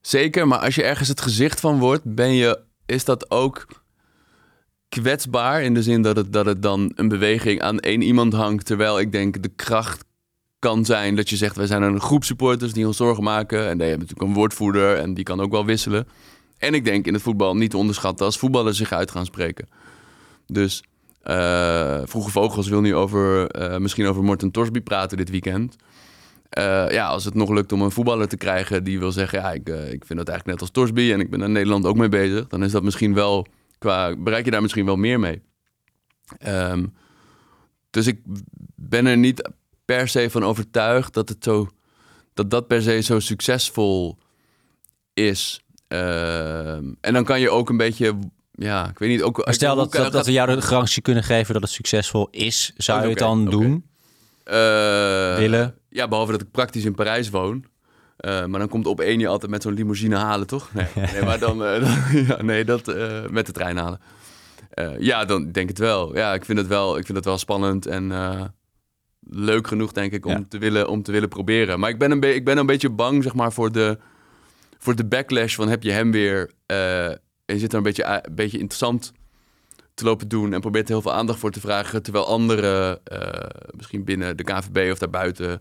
zeker, maar als je ergens het gezicht van wordt, ben je, is dat ook kwetsbaar. In de zin dat het, dat het dan een beweging aan één iemand hangt. Terwijl ik denk de kracht kan zijn dat je zegt: wij zijn een groep supporters die ons zorgen maken. En die hebben natuurlijk een woordvoerder en die kan ook wel wisselen. En ik denk in het voetbal niet te onderschatten als voetballers zich uit gaan spreken. Dus uh, Vroege Vogels wil nu over, uh, misschien over Morten Torsby praten dit weekend. Uh, ja, als het nog lukt om een voetballer te krijgen die wil zeggen... ja, ik, uh, ik vind dat eigenlijk net als Torsby en ik ben in Nederland ook mee bezig... dan is dat misschien wel, qua bereik je daar misschien wel meer mee. Um, dus ik ben er niet per se van overtuigd dat het zo... dat dat per se zo succesvol is. Uh, en dan kan je ook een beetje... Ja, ik weet niet. Ook, stel dat, dat, dat, we jou de garantie kunnen geven dat het succesvol is, zou je het dan okay. doen? Uh, Willen? Ja, behalve dat ik praktisch in Parijs woon. Uh, maar dan komt op één je altijd met zo'n limousine halen, toch? Nee, nee maar dan, uh, dan ja, nee, dat uh, met de trein halen. ja, dan denk ik het wel. Ja, ik vind het wel, ik vind het wel spannend en leuk genoeg, denk ik, om, ja. te willen, om te willen proberen. Maar ik ben een, ik ben een beetje bang, zeg maar, voor de, voor de backlash van heb je hem weer... en je zit er een beetje, een beetje interessant te lopen doen en probeert er heel veel aandacht voor te vragen. Terwijl anderen, misschien binnen de KVB of daarbuiten,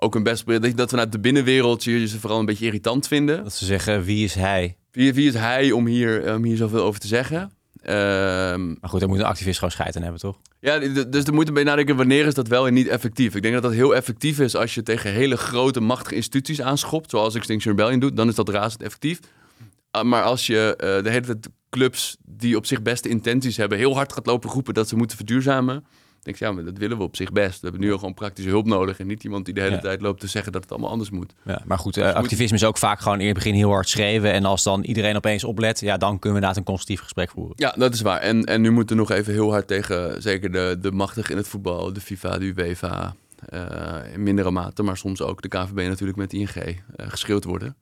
ook een best dat, dat vanuit de binnenwereld je ze vooral een beetje irritant vinden. Dat ze zeggen, wie is hij? Wie, wie is hij om hier, om hier zoveel over te zeggen? ehm, Maar goed, daar moet een activist gewoon scheid aan hebben, toch? ja, dus er moet een beetje nadenken wanneer is dat wel en niet effectief. Ik denk dat dat heel effectief is als je tegen hele grote machtige instituties aanschopt, zoals Extinction Rebellion doet, dan is dat razend effectief. Ah, maar als je eh, de hele tijd clubs die op zich beste intenties hebben, heel hard gaat lopen roepen dat ze moeten verduurzamen, denk ik, ja, maar dat willen we op zich best. We hebben nu al gewoon praktische hulp nodig en niet iemand die de hele Ja. tijd loopt te zeggen dat het allemaal anders moet. Ja, maar goed, eh, Dus moet- activisme is ook vaak gewoon in het begin heel hard schreeuwen. En als dan iedereen opeens oplet, ja, dan kunnen we inderdaad een constructief gesprek voeren. Ja, dat is waar. En, en nu moeten we nog even heel hard tegen zeker de, de machtig in het voetbal, de FIFA, de UEFA, eh, in mindere mate, maar soms ook de KVB natuurlijk met ING eh geschreeuwd worden.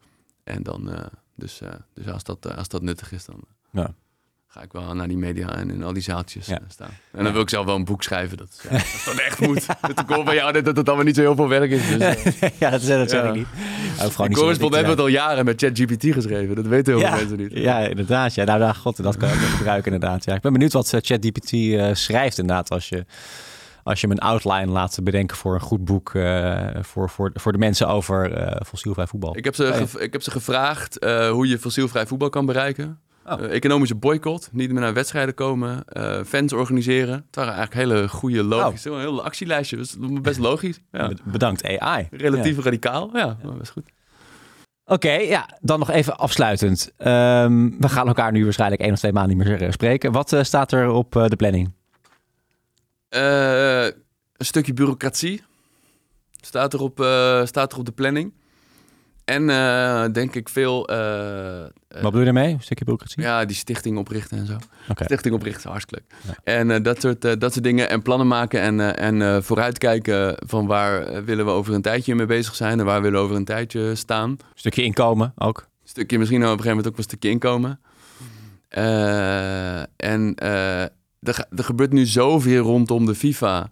En dan, eh, dus, eh, dus als, dat, eh, als dat nuttig is, dan Ja. Ga ik wel naar die media en in al die zaaltjes Ja. eh, staan. En dan wil ik zelf wel een boek schrijven. Dat, ja, dat echt moet. Het komt van jou net dat het allemaal niet zo heel veel werk is. Dus, eh, ja, dat, dat zeg ik niet. Niet correspondent heeft al jaren met ChatGPT geschreven. Dat weten heel ja, veel mensen niet. Ja, inderdaad. Ja, nou, nou, god, dat kan ook nog gebruiken inderdaad. Ja, ik ben benieuwd wat eh, ChatGPT eh, schrijft inderdaad als je, als je hem een outline laat bedenken voor een goed boek eh, voor, voor, voor de mensen over eh fossielvrij voetbal. Ik heb ze, ik heb ze gevraagd eh, hoe je fossielvrij voetbal kan bereiken. Oh. Eh, economische boycott, niet meer naar wedstrijden komen, eh, fans organiseren. Het waren eigenlijk hele goede, logische, een heel actielijstje. Dus best logisch. Ja. Bedankt AI. Relatief radicaal, ja, best goed. Oké, ja, dan nog even afsluitend. Ehm, we gaan elkaar nu waarschijnlijk één of twee maanden niet meer spreken. Wat eh, staat er op de planning? Een stukje bureaucratie staat er op, staat er op de planning. En eh, denk ik veel... eh, eh, Wat bedoel je daarmee? Een stukje bureaucratie? ja, die stichting oprichten en zo. Stichting oprichten is hartstikke leuk. Ja. En dat, soort, dat soort dingen. En plannen maken en, en vooruitkijken van waar willen we over een tijdje mee bezig zijn. En waar willen we over een tijdje staan. Een stukje inkomen ook. Een stukje misschien op een gegeven moment ook een stukje inkomen. En er, er gebeurt nu zoveel rondom de FIFA.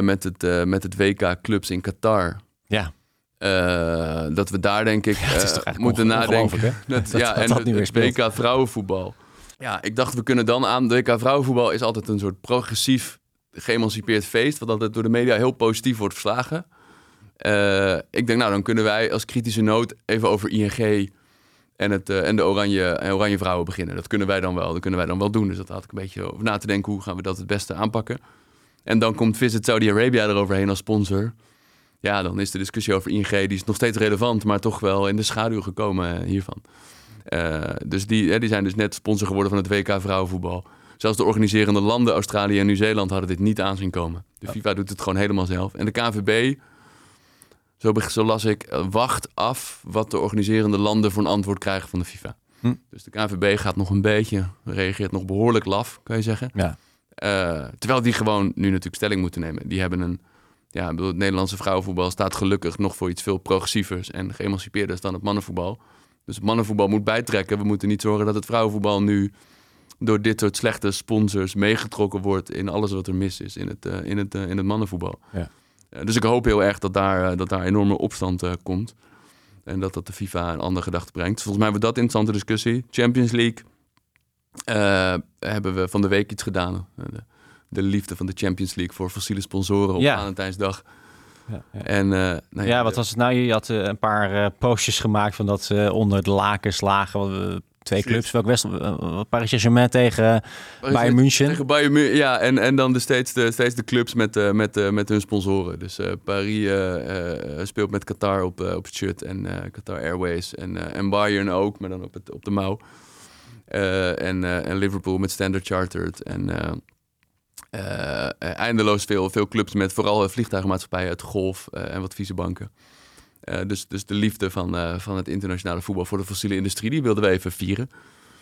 met, het, met het WK Clubs in Qatar. Ja, Eh, dat we daar denk ik eh, moeten nadenken. hè? Dat, Dat- ja, dat en dat het, het. WK vrouwenvoetbal. Ja, ik dacht we kunnen dan aan... De WK vrouwenvoetbal is altijd een soort progressief geëmancipeerd feest... wat altijd door de media heel positief wordt verslagen. Eh, ik denk, nou, dan kunnen wij als kritische noot even over ING... en, het, en de oranje, en oranje vrouwen beginnen. Dat kunnen wij dan wel. Dat kunnen wij dan wel doen. Dus dat had ik een beetje over na te denken... hoe gaan we dat het beste aanpakken. En dan komt Visit Saudi-Arabia eroverheen als sponsor... Ja, dan is de discussie over ING, die is nog steeds relevant, maar toch wel in de schaduw gekomen eh, hiervan. Eh, dus die, hè, die zijn dus net sponsor geworden van het WK vrouwenvoetbal. Zelfs de organiserende landen, Australië en Nieuw-Zeeland, hadden dit niet aanzien komen. De FIFA doet het gewoon helemaal zelf. En de KNVB, zo, las ik, eh, wacht af wat de organiserende landen voor een antwoord krijgen van de FIFA. Hm. Dus de KNVB gaat nog een beetje, reageert nog behoorlijk laf, kan je zeggen. ja. Terwijl die gewoon nu natuurlijk stelling moeten nemen. Die hebben een. Ja, bedoel, het Nederlandse vrouwenvoetbal staat gelukkig nog voor iets veel progressievers en geëmancipeerders dan het mannenvoetbal. Dus het mannenvoetbal moet bijtrekken. We moeten niet zorgen dat het vrouwenvoetbal nu door dit soort slechte sponsors meegetrokken wordt in alles wat er mis is in het, eh, in het, eh, in het mannenvoetbal. Ja. Dus ik hoop heel erg dat daar, eh, dat daar enorme opstand komt. En dat dat de FIFA een andere gedachte brengt. Volgens mij wordt dat een interessante discussie. Champions League hebben we van de week iets gedaan. De, de liefde van de Champions League voor fossiele sponsoren op Ja. Valentijnsdag. Ja, ja. En, eh, nou ja, wat was het nou? Je had eh, een paar eh, postjes gemaakt van dat ze onder de lakens lagen. eh, twee clubs. Welk West, eh, Paris Saint-Germain tegen Bayern München. Tegen Bayern München, ja. En, en dan de steeds, de, steeds de clubs met, eh, met, eh, met hun sponsoren. Dus eh, Paris eh, eh, speelt met Qatar op, eh, op het shirt en eh, Qatar Airways. En, eh, en Bayern ook, maar dan op, het, op de mouw. Eh, en, eh, en Liverpool met Standard Chartered. En eh, eh, eindeloos veel, veel clubs met vooral eh, vliegtuigenmaatschappijen uit de golf en wat vieze banken. Dus, dus de liefde van, van het internationale voetbal voor de fossiele industrie, die wilden we even vieren.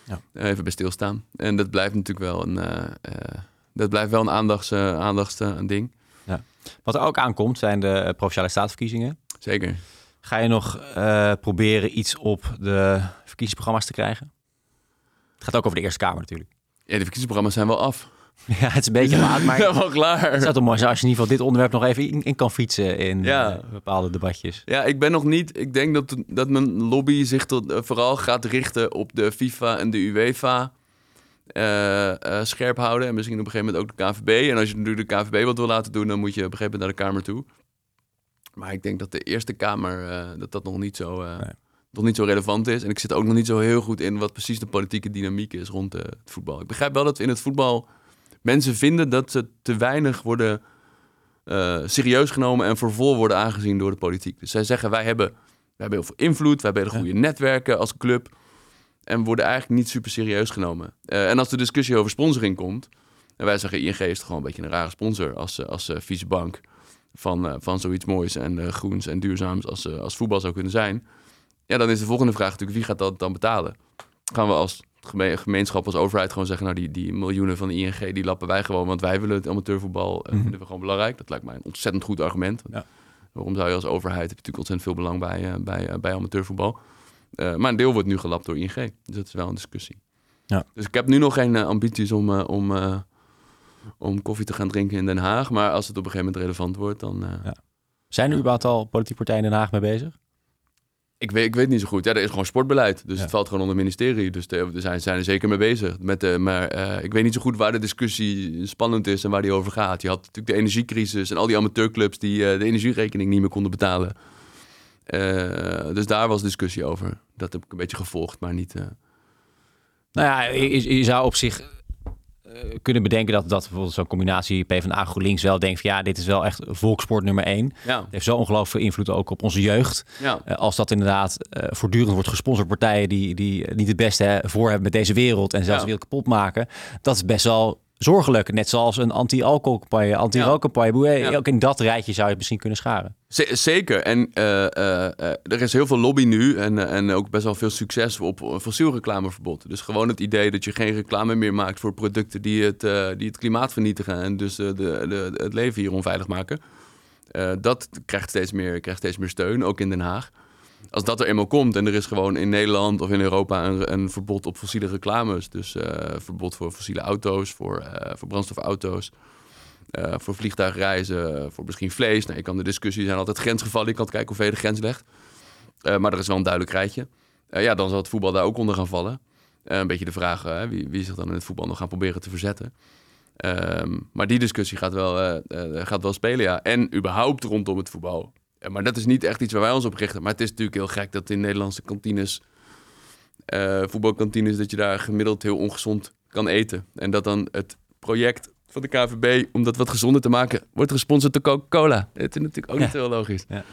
Ja. Even bij stilstaan. En dat blijft natuurlijk wel een, dat blijft wel een aandachts, eh, aandachts eh, een ding. Wat er ook aankomt zijn de provinciale statenverkiezingen. Zeker. Ga je nog proberen iets op de verkiezingsprogramma's te krijgen? Het gaat ook over de Eerste Kamer natuurlijk. Ja, de verkiezingsprogramma's zijn wel af. Ja, het is een beetje laat, maar Ja, het wel klaar. zou toch mooi zijn als je in ieder geval dit onderwerp nog even in, in kan fietsen in Ja. eh, bepaalde debatjes. Ja, ik ben nog niet. Ik denk dat, dat mijn lobby zich tot, eh, vooral gaat richten op de FIFA en de UEFA. eh, scherp houden. En misschien op een gegeven moment ook de KVB. En als je natuurlijk de KVB wat wil laten doen, dan moet je op een gegeven moment naar de Kamer toe. Maar ik denk dat de Eerste Kamer, dat dat nog niet zo, Nee. nog niet zo relevant is. En ik zit ook nog niet zo heel goed in wat precies de politieke dynamiek is rond het voetbal. Ik begrijp wel dat in het voetbal mensen vinden dat ze te weinig worden uh, serieus genomen en voor vol worden aangezien door de politiek. Dus zij zeggen, wij hebben, wij hebben heel veel invloed, wij hebben hele goede netwerken als club. En worden eigenlijk niet super serieus genomen. Uh, en als de discussie over sponsoring komt, en wij zeggen ING is toch gewoon een beetje een rare sponsor als, als uh, vieze bank van, van zoiets moois en groens en duurzaams als, als voetbal zou kunnen zijn. Ja, dan is de volgende vraag natuurlijk, wie gaat dat dan betalen? Gaan we als gemeenschap, als overheid gewoon zeggen, nou die, die miljoenen van de ING, die lappen wij gewoon, want wij willen het amateurvoetbal, mm -hmm. vinden we gewoon belangrijk. Dat lijkt mij een ontzettend goed argument. Ja. Waarom zou je als overheid, heb je natuurlijk ontzettend veel belang bij, uh, bij, uh, bij amateurvoetbal. Uh, maar een deel wordt nu gelapt door ING, dus dat is wel een discussie. Ja. Dus ik heb nu nog geen ambities om, om, om koffie te gaan drinken in Den Haag, maar als het op een gegeven moment relevant wordt, dan... Ja. Zijn er überhaupt al politieke partijen in Den Haag mee bezig? Ik weet, ik weet niet zo goed. Ja, er is gewoon sportbeleid. Dus het valt gewoon onder het ministerie. Dus daar zijn, zijn er zeker mee bezig. Met de, maar uh, ik weet niet zo goed waar de discussie spannend is en waar die over gaat. Je had natuurlijk de energiecrisis en al die amateurclubs die uh, de energierekening niet meer konden betalen. Uh, dus daar was discussie over. Dat heb ik een beetje gevolgd, maar niet. Nou ja, je, je zou op zich eh, kunnen bedenken dat, dat bijvoorbeeld zo'n combinatie PvdA GroenLinks wel denkt van ja, dit is wel echt volkssport nummer één. Ja. Het heeft zo ongelooflijk veel invloed ook op onze jeugd. Ja. Uh, als dat inderdaad uh, voortdurend wordt gesponsord partijen die, die niet het beste hè, voor hebben met deze wereld en zelfs ja. de wereld kapot maken, dat is best wel zorgelijk. Net zoals een anti-alcoholcampagne, anti-rookcampagne. Ja. Ook in dat rijtje zou je het misschien kunnen scharen. Z zeker. En uh, uh, er is heel veel lobby nu en, en ook best wel veel succes op fossiel reclameverbod. Dus gewoon het idee dat je geen reclame meer maakt voor producten die het, die het klimaat vernietigen en dus de, de, het leven hier onveilig maken. dat krijgt steeds, meer, krijgt steeds meer steun, ook in Den Haag als dat er eenmaal komt en er is gewoon in Nederland of in Europa een, een verbod op fossiele reclames. Dus uh, verbod voor fossiele auto's, voor, uh, voor brandstofauto's, uh, voor vliegtuigreizen, voor misschien vlees. Nou, je kan de discussie zijn altijd grensgevallen. Je kan kijken hoe ver je de grens legt. maar er is wel een duidelijk rijtje. ja, dan zal het voetbal daar ook onder gaan vallen. een beetje de vraag wie, wie zich dan in het voetbal nog gaan proberen te verzetten. Um, maar die discussie gaat wel, gaat wel spelen, ja. En überhaupt rondom het voetbal maar dat is niet echt iets waar wij ons op richten. Maar het is natuurlijk heel gek dat in Nederlandse kantines, uh, voetbalkantines, dat je daar gemiddeld heel ongezond kan eten. En dat dan het project van de KVB om dat wat gezonder te maken, wordt gesponsord door Coca-Cola. Dat is natuurlijk ook niet heel logisch. Ja,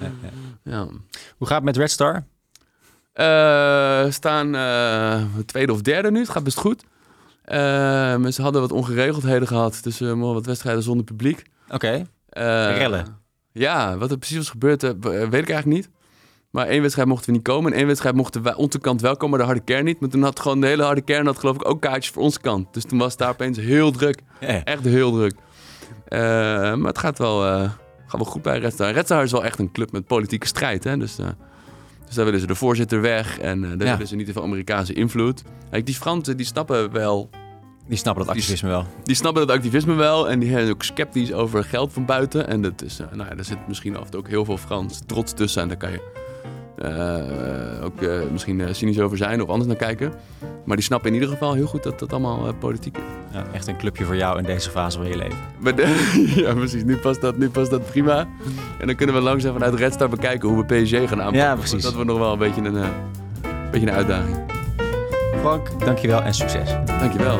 ja, Hoe gaat het met Red Star? Uh, we staan uh, tweede of derde nu. Het gaat best goed. Uh, ze hadden wat ongeregeldheden gehad. Dus wat wedstrijden zonder publiek. Oké. Okay. Rellen. Ja, wat er precies was gebeurd, uh, weet ik eigenlijk niet. Maar één wedstrijd mochten we niet komen. En één wedstrijd mochten wij onze kant wel komen, maar de harde kern niet. Maar toen had gewoon de hele harde kern had geloof ik ook kaartjes voor onze kant. Dus toen was het daar opeens heel druk. Echt heel druk. Uh, maar het gaat wel, uh, gaat wel goed bij Red Star. Red Star is wel echt een club met politieke strijd. Hè? Dus, dus daar willen ze de voorzitter weg. En daar ja. willen ze niet te veel Amerikaanse invloed. Kijk, die Fransen die snappen wel die snappen dat activisme wel. Die snappen dat activisme wel en die zijn ook sceptisch over geld van buiten. En dat is, uh, nou ja, daar zit misschien af en toe ook heel veel Frans trots tussen. En daar kan je uh, ook uh, misschien cynisch over zijn of anders naar kijken. Maar die snappen in ieder geval heel goed dat dat allemaal politiek is. Ja, echt een clubje voor jou in deze fase van je leven. ja, precies. Nu past, dat, nu past dat prima. En dan kunnen we langzaam vanuit Red Star bekijken hoe we PSG gaan aanpakken. Ja, precies. Dat wordt nog wel een beetje een, beetje een uitdaging. Frank, dankjewel en succes. Dankjewel.